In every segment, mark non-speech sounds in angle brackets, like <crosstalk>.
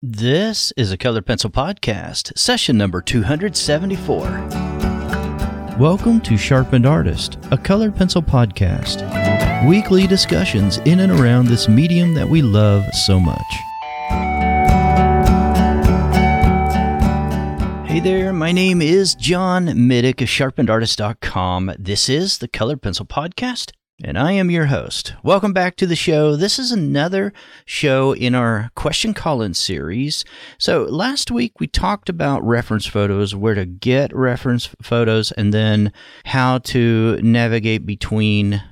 This is a Colored Pencil Podcast, session number 274. Welcome to Sharpened Artist, a Colored Pencil Podcast. Weekly discussions in and around this medium that we love so much. Hey there, my name is John Middick of sharpenedartist.com. This is the Colored Pencil Podcast, and I am your host. Welcome back to the show. This is another show in our question call in series. So, last week we talked about reference photos, where to get reference photos, and then how to navigate between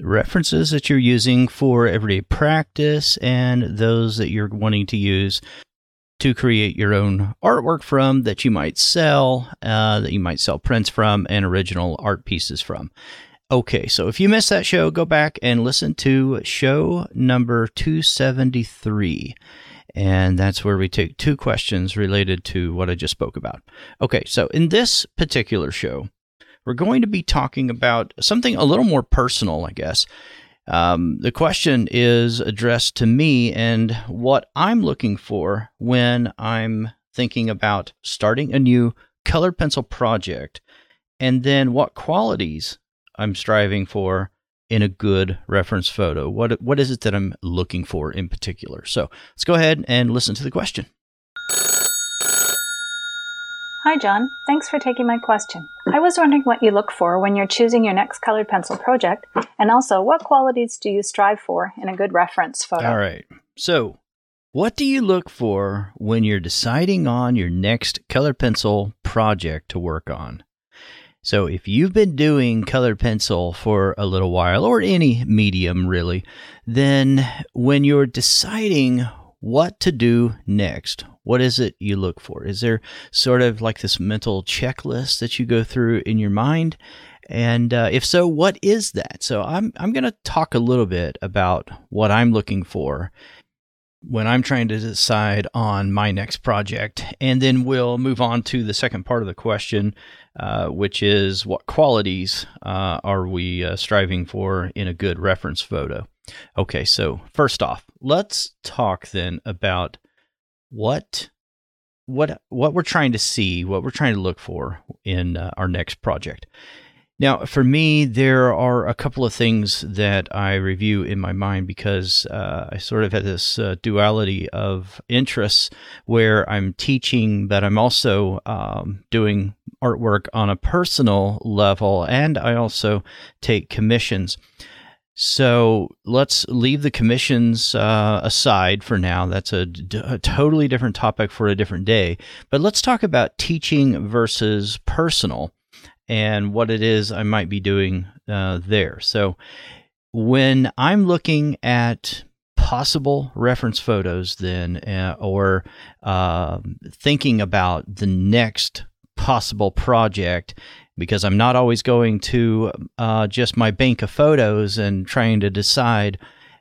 references that you're using for everyday practice and those that you're wanting to use to create your own artwork from that you might sell, uh, that you might sell prints from, and original art pieces from. Okay, so if you missed that show, go back and listen to show number 273. And that's where we take two questions related to what I just spoke about. Okay, so in this particular show, we're going to be talking about something a little more personal, I guess. Um, the question is addressed to me and what I'm looking for when I'm thinking about starting a new colored pencil project, and then what qualities I'm striving for in a good reference photo? What what is it that I'm looking for in particular? So let's go ahead and listen to the question. Hi, John. Thanks for taking my question. I was wondering what you look for when you're choosing your next colored pencil project, and also what qualities do you strive for in a good reference photo? All right. So, what do you look for when you're deciding on your next colored pencil project to work on? So, if you've been doing colored pencil for a little while, or any medium really, then when you're deciding what to do next, what is it you look for? Is there sort of like this mental checklist that you go through in your mind? And uh, if so, what is that? So, I'm, I'm going to talk a little bit about what I'm looking for when I'm trying to decide on my next project. And then we'll move on to the second part of the question, uh, which is what qualities uh, are we uh, striving for in a good reference photo? Okay, so first off, let's talk then about what what what we're trying to see, what we're trying to look for in uh, our next project. Now, for me, there are a couple of things that I review in my mind because uh, I sort of have this uh, duality of interests where I'm teaching, but I'm also um, doing artwork on a personal level, and I also take commissions. So let's leave the commissions uh, aside for now. That's a, a, totally different topic for a different day. But let's talk about teaching versus personal and what it is I might be doing uh, there. So, when I'm looking at possible reference photos, then, uh, or uh, thinking about the next possible project, because I'm not always going to uh, just my bank of photos and trying to decide.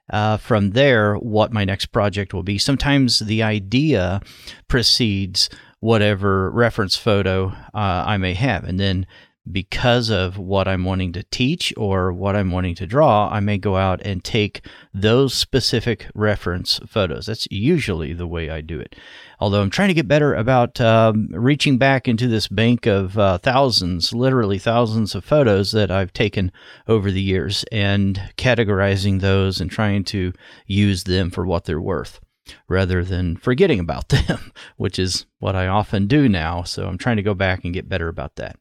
Uh, from there, what my next project will be. Sometimes the idea precedes whatever reference photo uh, I may have. And then because of what I'm wanting to teach or what I'm wanting to draw, I may go out and take those specific reference photos. That's usually the way I do it. Although I'm trying to get better about um, reaching back into this bank of uh, thousands, literally thousands of photos that I've taken over the years and categorizing those and trying to use them for what they're worth rather than forgetting about <laughs> them, which is what I often do now. So I'm trying to go back and get better about that.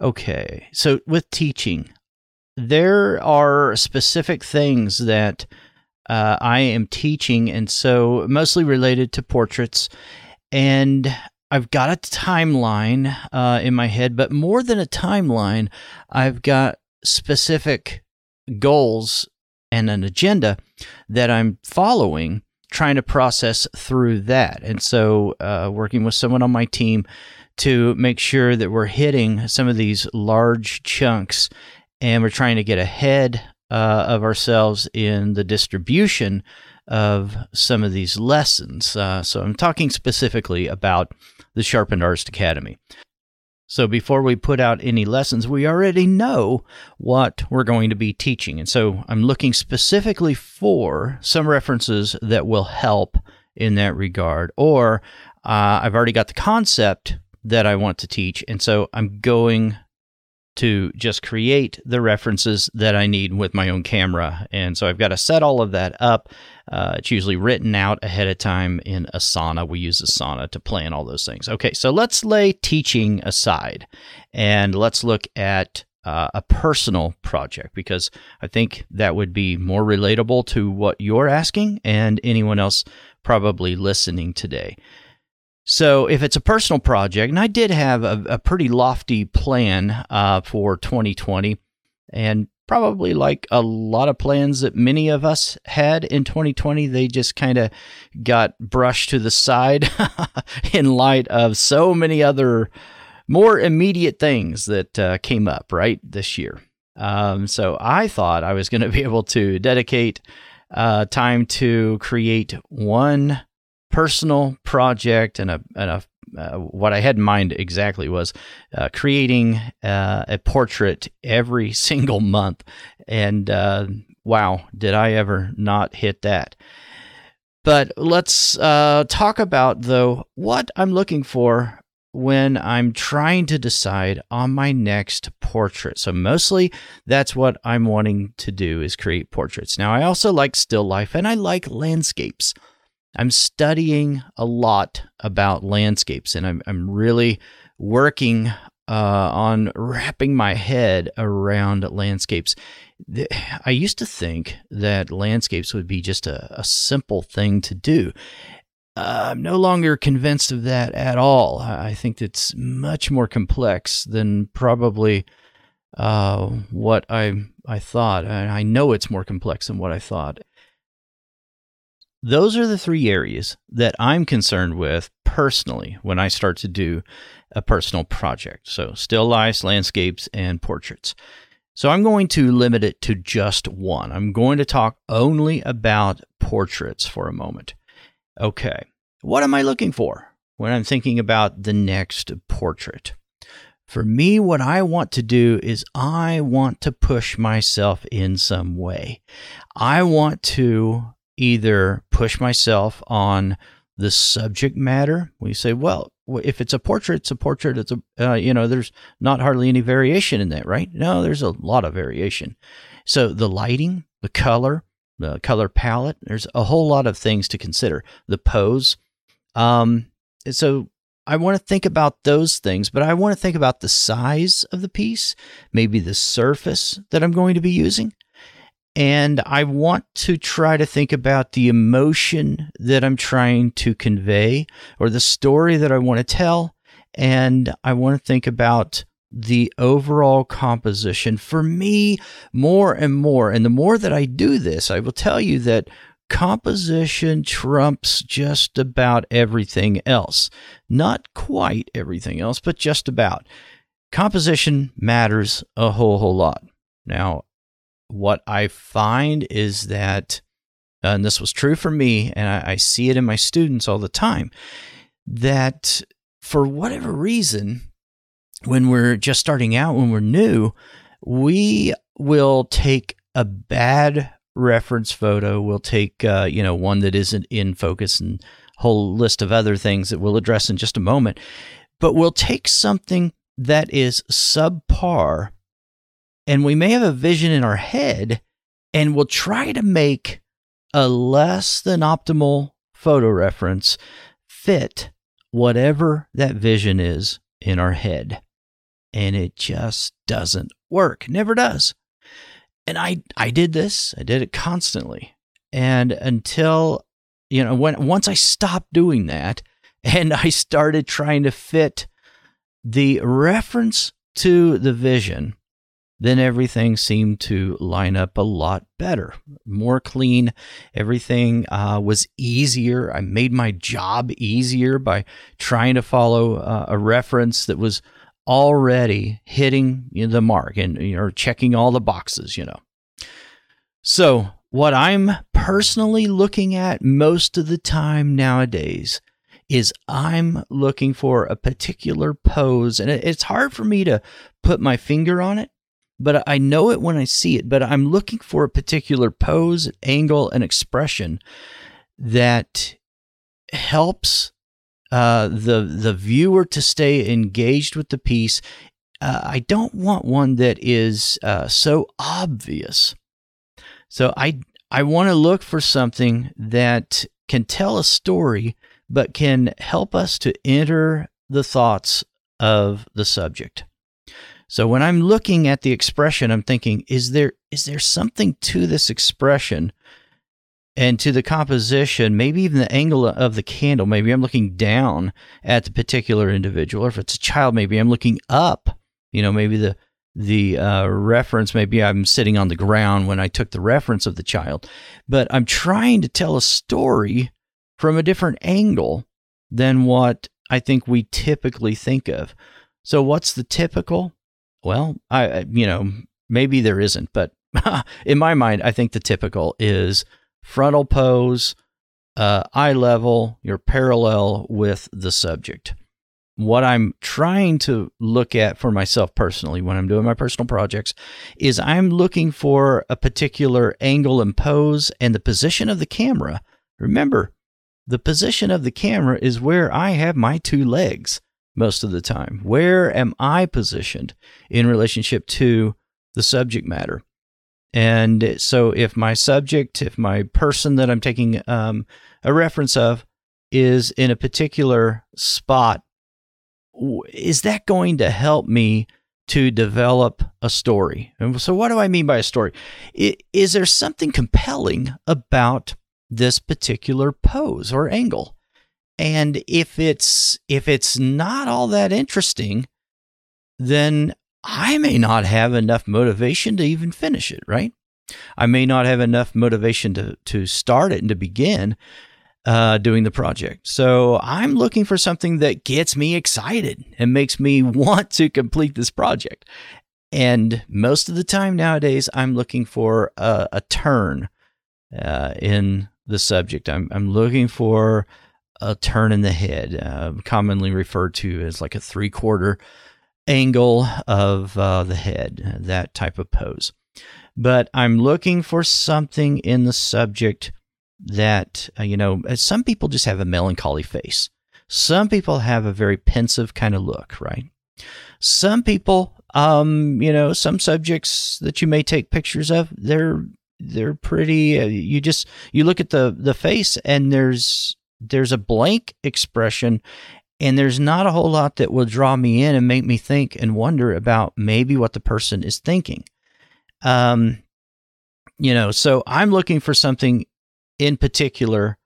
Okay, so with teaching, there are specific things that uh, I am teaching, and so mostly related to portraits. And I've got a timeline uh, in my head, but more than a timeline, I've got specific goals and an agenda that I'm following, trying to process through that. And so, uh, working with someone on my team to make sure that we're hitting some of these large chunks and we're trying to get ahead uh, of ourselves in the distribution of some of these lessons. Uh, so I'm talking specifically about the Sharpened Artist Academy. So before we put out any lessons, we already know what we're going to be teaching. And so I'm looking specifically for some references that will help in that regard, or uh, I've already got the concept that I want to teach, and so I'm going to just create the references that I need with my own camera. And so I've got to set all of that up. Uh, it's usually written out ahead of time in Asana. We use Asana to plan all those things. Okay, so let's lay teaching aside and let's look at uh, a personal project because I think that would be more relatable to what you're asking and anyone else probably listening today. So, if it's a personal project, and I did have a, a pretty lofty plan uh, for 2020, and probably like a lot of plans that many of us had in 2020, they just kind of got brushed to the side <laughs> in light of so many other more immediate things that uh, came up right this year. Um, so I thought I was going to be able to dedicate uh, time to create one personal project and a, and a uh, what I had in mind exactly was uh, creating uh, a portrait every <laughs> single month. And uh, wow, did I ever not hit that. But let's uh, talk about, though, what I'm looking for when I'm trying to decide on my next portrait. So mostly that's what I'm wanting to do is create portraits. Now I also like still life and I like landscapes. I'm studying a lot about landscapes and I'm I'm really working uh, on wrapping my head around landscapes. I used to think that landscapes would be just a, a simple thing to do. Uh, I'm no longer convinced of that at all. I think it's much more complex than probably uh, what I I thought. I know it's more complex than what I thought. Those are the three areas that I'm concerned with personally when I start to do a personal project. So, still lifes, landscapes, and portraits. So, I'm going to limit it to just one. I'm going to talk only about portraits for a moment. Okay, what am I looking for when I'm thinking about the next portrait? For me, what I want to do is I want to push myself in some way. I want to either push myself on the subject matter. We say, well, if it's a portrait, it's a portrait. It's a, uh, you know, there's not hardly any variation in that, right? No, there's a lot of variation. So the lighting, the color, the color palette. There's a whole lot of things to consider. The pose. Um, so I want to think about those things, but I want to think about the size of the piece, maybe the surface that I'm going to be using. And I want to try to think about the emotion that I'm trying to convey or the story that I want to tell. And I want to think about the overall composition for me more and more. And the more that I do this, I will tell you that composition trumps just about everything else. Not quite everything else, but just about. Composition matters a whole, whole lot. Now, what I find is that, and this was true for me, and I, I see it in my students all the time, that for whatever reason, when we're just starting out, when we're new, we will take a bad reference photo. We'll take, uh, you know, one that isn't in focus and whole list of other things that we'll address in just a moment. But we'll take something that is subpar and we may have a vision in our head and we'll try to make a less than optimal photo reference fit whatever that vision is in our head. And it just doesn't work. Never does. And I I did this. I did it constantly. And until you know when once I stopped doing that <laughs> and I started trying to fit the reference to the vision then everything seemed to line up a lot better, more clean. Everything uh, was easier. I made my job easier by trying to follow uh, a reference that was already hitting you know, the mark and you know checking all the boxes. You know, so what I'm personally looking at most of the time nowadays is I'm looking for a particular pose, and it's hard for me to put my finger on it but I know it when I see it. But I'm looking for a particular pose, angle, and expression that helps uh, the the viewer to stay engaged with the piece. Uh, I don't want one that is uh, so obvious. So I I want to look for something that can tell a story, but can help us to enter the thoughts of the subject. So when I'm looking at the expression, I'm thinking, is there is there something to this expression and to the composition, maybe even the angle of the candle. Maybe I'm looking down at the particular individual, or if it's a child, maybe I'm looking up. You know, maybe the the uh, reference, maybe I'm sitting on the ground when I took the reference of the child, but I'm trying to tell a story from a different angle than what I think we typically think of. So, what's the typical? Well, I you know maybe there isn't, but <laughs> in my mind, I think the typical is frontal pose, uh, eye level, you're parallel with the subject. What I'm trying to look at for myself personally when I'm doing my personal projects is I'm looking for a particular angle and pose and the position of the camera. Remember, the position of the camera is where I have my two legs most of the time. Where am I positioned in relationship to the subject matter? And so, if my subject, if my person that I'm taking um, a reference of is in a particular spot, is that going to help me to develop a story? And so, what do I mean by a story? Is there something compelling about this particular pose or angle? And if it's if it's not all that interesting, then I may not have enough motivation to even finish it, right? I may not have enough motivation to, to start it and to begin uh, doing the project. So I'm looking for something that gets me excited and makes me <laughs> want to complete this project. And most of the time nowadays, I'm looking for a, a turn uh, in the subject. I'm, I'm looking for a turn in the head, uh, commonly referred to as like a three quarter angle of uh, the head, that type of pose. But I'm looking for something in the subject that, uh, you know, uh, some people just have a melancholy face. Some people have a very pensive kind of look, right? Some people, um, you know, some subjects that you may take pictures of, they're they're pretty. Uh, you just you look at the the face and there's there's a blank expression and there's not a whole lot that will draw me in and make me think and wonder about maybe what the person is thinking. Um, you know, so I'm looking for something in particular,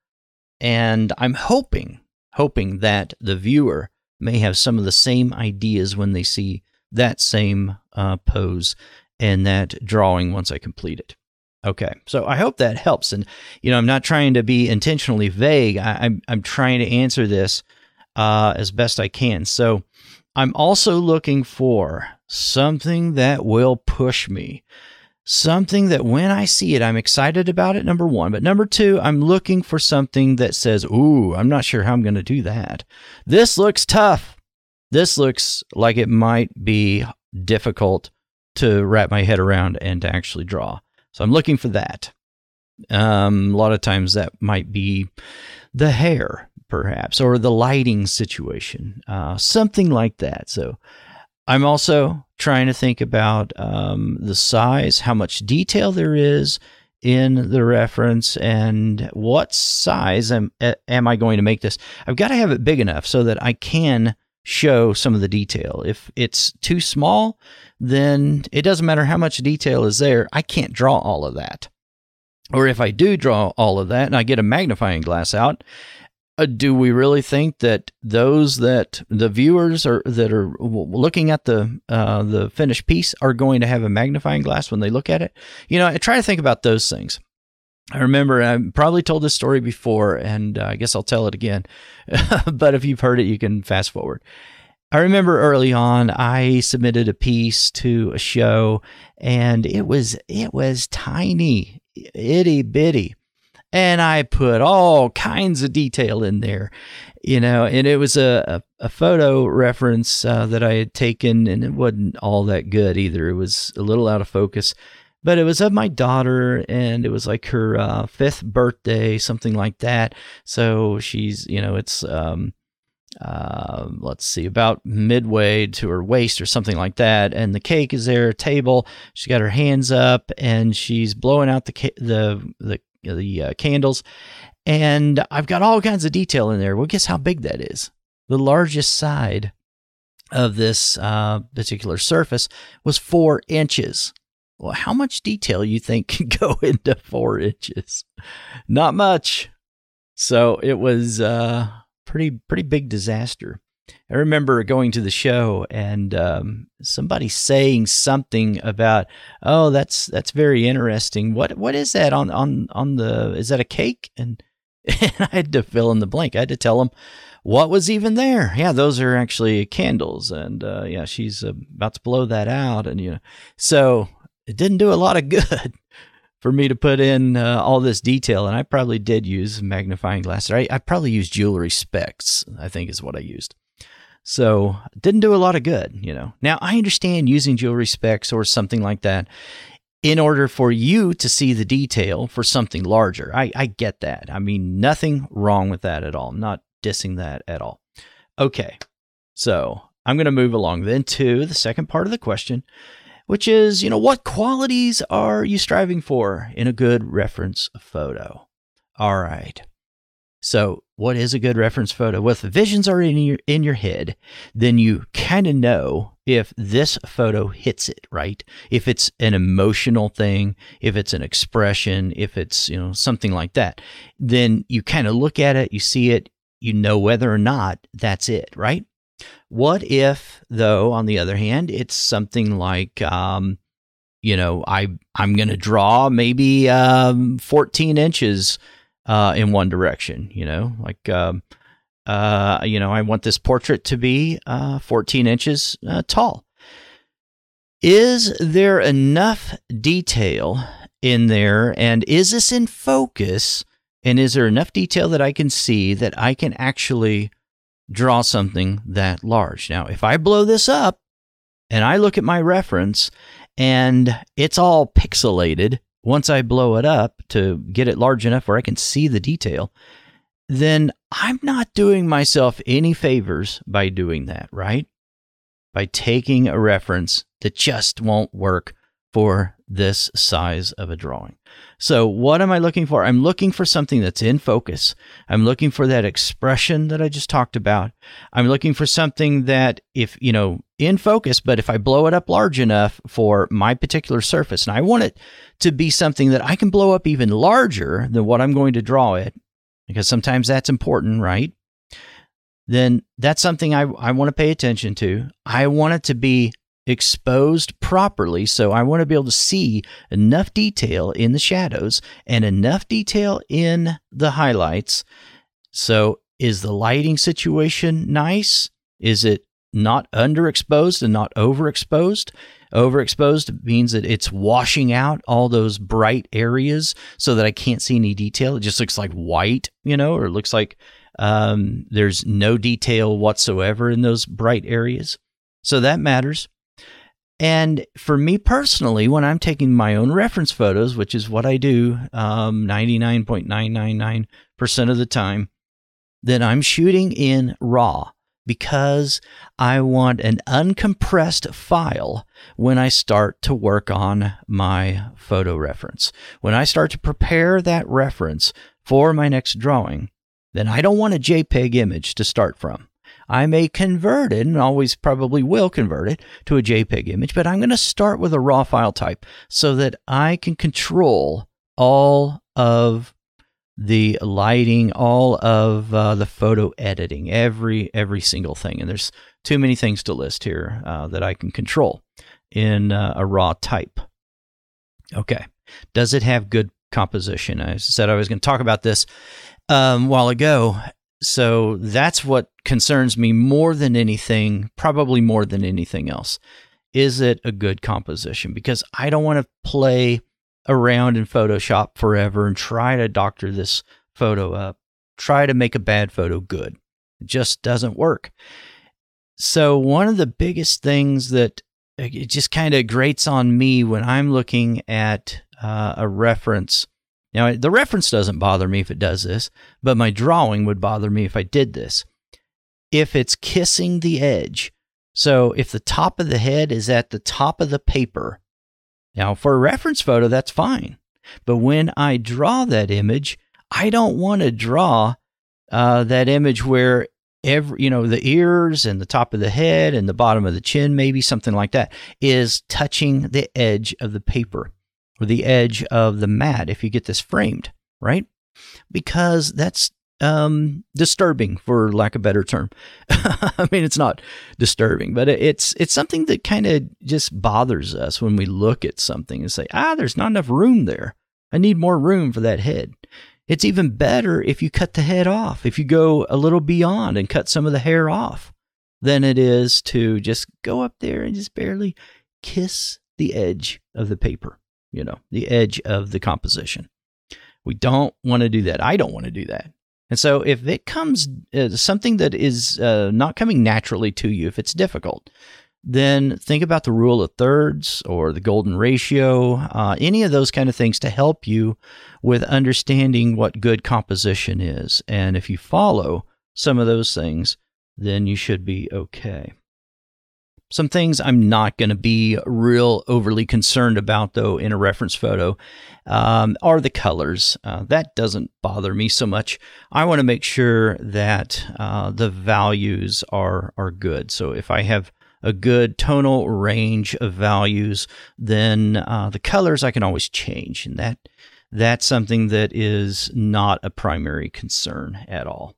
and I'm hoping, hoping that the viewer may have some of the same ideas when they see that same uh, pose and that drawing once I complete it. Okay, so I hope that helps. And you know, I'm not trying to be intentionally vague. I, am I'm, I'm trying to answer this uh, as best I can. So I'm also looking for something that will push me. Something that when I see it, I'm excited about it, number one. But number two, I'm looking for something that says, Ooh, I'm not sure how I'm going to do that. This looks tough. This looks like it might be difficult to wrap my head around and to actually draw. So I'm looking for that. Um, a lot of times that might be the hair, perhaps, or the lighting situation, uh, something like that. So I'm also trying to think about um, the size, how much detail there is in the reference, and what size am, am I going to make this. I've got to have it big enough so that I can show some of the detail. If it's too small, then it doesn't matter how much detail is there, I can't draw all of that. Or if I do draw all of that and I get a magnifying glass out, uh, do we really think that those that the viewers are that are looking at the uh, the finished piece are going to have a magnifying glass when they look at it? You know, I try to think about those things. I remember I probably told this story before, and uh, I guess I'll tell it again. <laughs> but if you've heard it, you can fast forward. I remember early on, I submitted a piece to a show, and it was it was tiny, itty bitty, and I put all kinds of detail in there, you know. And it was a a, a photo reference uh, that I had taken, and it wasn't all that good either. It was a little out of focus. But it was of my daughter and it was like her uh, fifth birthday something like that. So she's you know it's um, uh, let's see about midway to her waist or something like that and the cake is there table. She's got her hands up and she's blowing out the ca- the the, the uh, candles. And i've got all kinds of detail in there. Well guess how big that is? The largest side of this uh, particular surface was four inches well, how much detail you think <laughs> can go into four inches? Not much. So it was uh, pretty pretty big disaster. I remember going to the show and um, somebody saying something about, "Oh, that's that's very interesting. What what is that on on on the? Is that a cake?" And, <laughs> and I had to fill in the blank. I had to tell them what was even there. Yeah, those are actually candles, and uh, yeah, she's uh, about to blow that out, and you know, so it didn't do a lot of <laughs> good for me to put in uh, all this detail. And I probably did use magnifying glass. I, I probably used jewelry specs, I think is what I used. So didn't do a lot of good, you know. Now I understand using jewelry specs or something like that in order for you to see the detail for something larger. I, I get that. I mean, nothing wrong with that at all. I'm not dissing that at all. Okay. So I'm going to move along then to the second part of the question, which is, you know, what qualities are you striving for in a good reference photo? All right. So, what is a good reference photo? Well, if the visions are in your in your head, then you kind of know if this photo hits it, right? If it's an emotional thing, if it's an expression, if it's, you know, something like that. Then you kind of look at it, you see it, you know whether or not that's it, right? What if, though, on the other hand, it's something like, um, you know, I I'm going to draw maybe um, 14 inches uh, in one direction. You know, like um, uh, you know, I want this portrait to be uh, 14 inches uh, tall. Is there enough detail in there, and is this in focus? And is there enough detail that I can see that I can actually draw something that large. Now, if I blow this up and I look at my reference and it's all pixelated once I blow it up to get it large enough where I can see the detail, then I'm not doing myself any favors by doing that, right? By taking a reference that just won't work for this size of a drawing. So, what am I looking for? I'm looking for something that's in focus. I'm looking for that expression that I just talked about. I'm looking for something that, if, you know, in focus, but if I blow it up large enough for my particular surface, and I want it to be something that I can blow up even larger than what I'm going to draw it, because sometimes that's important, right? Then that's something I, I want to pay attention to. I want it to be exposed properly. So I want to be able to see enough detail in the shadows and enough detail in the highlights. So is the lighting situation nice? Is it not underexposed and not overexposed? Overexposed means that it's washing out all those bright areas so that I can't see any detail. It just looks like white, you know, or it looks like um, there's no detail whatsoever in those bright areas. So that matters. And for me personally, when I'm taking my own reference photos, which is what I do um, 99.999% of the time, then I'm shooting in RAW because I want an uncompressed file when I start to work on my photo reference. When I start to prepare that reference for my next drawing, then I don't want a JPEG image to start from. I may convert it and always probably will convert it to a JPEG image, but I'm going to start with a raw file type so that I can control all of the lighting, all of uh, the photo editing, every every single thing. And there's too many things to list here uh, that I can control in uh, a raw type. Okay, does it have good composition? I said I was going to talk about this um, a while ago, so that's what concerns me more than anything, probably more than anything else. Is it a good composition? Because I don't want to play around in Photoshop forever and try to doctor this photo up, try to make a bad photo good. It just doesn't work. So, one of the biggest things that it just kind of grates on me when I'm looking at uh, a reference. Now, the reference doesn't bother me if it does this, but my drawing would bother me if I did this. If it's kissing the edge, so if the top of the head is at the top of the paper, now for a reference photo, that's fine. But when I draw that image, I don't want to draw uh, that image where every you know the ears and the top of the head and the bottom of the chin maybe something like that is touching the edge of the paper or the edge of the mat if you get this framed right? Because that's um, disturbing for lack of a better term. <laughs> I mean it's not disturbing but it's it's something that kind of just bothers us when we look at something and say ah there's not enough room there. I need more room for that head. It's even better if you cut the head off, if you go a little beyond and cut some of the hair off, than it is to just go up there and just barely kiss the edge of the paper, you know, the edge of the composition. We don't want to do that. I don't want to do that. And so if it comes uh, something that is uh, not coming naturally to you, if it's difficult, then think about the rule of thirds or the golden ratio, uh, any of those kind of things to help you with understanding what good composition is. And if you follow some of those things, then you should be okay. Some things I'm not going to be real overly concerned about, though, in a reference photo um, are the colors. Uh, that doesn't bother me so much. I want to make sure that uh, the values are are good. So if I have a good tonal range of values, then uh, the colors I can always change, and that that's something that is not a primary concern at all.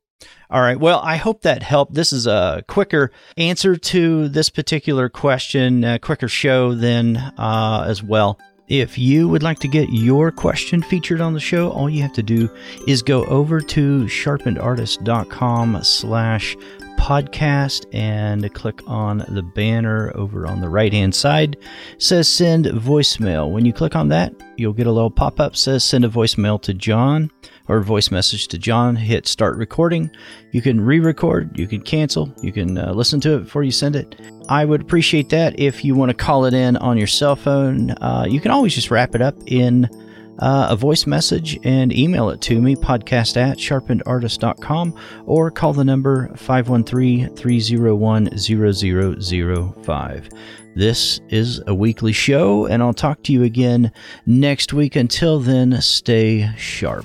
All right. Well, I hope that helped. This is a quicker answer to this particular question, a quicker show than uh, as well. If you would like to get your question featured on the show, all you have to do is go over to sharpenedartist.com slash podcast and click on the banner over on the right hand side. It says send voicemail. When you click on that, you'll get a little pop up says send a voicemail to John or voice message to John. Hit start recording. You can re record, you can cancel, you can uh, listen to it before you send it. I would appreciate that if you want to call it in on your cell phone. Uh, you can always just wrap it up in uh, a voice message and email it to me, podcast at sharpenedartist.com, or call the number 513 301 0005. This is a weekly show, and I'll talk to you again next week. Until then, stay sharp.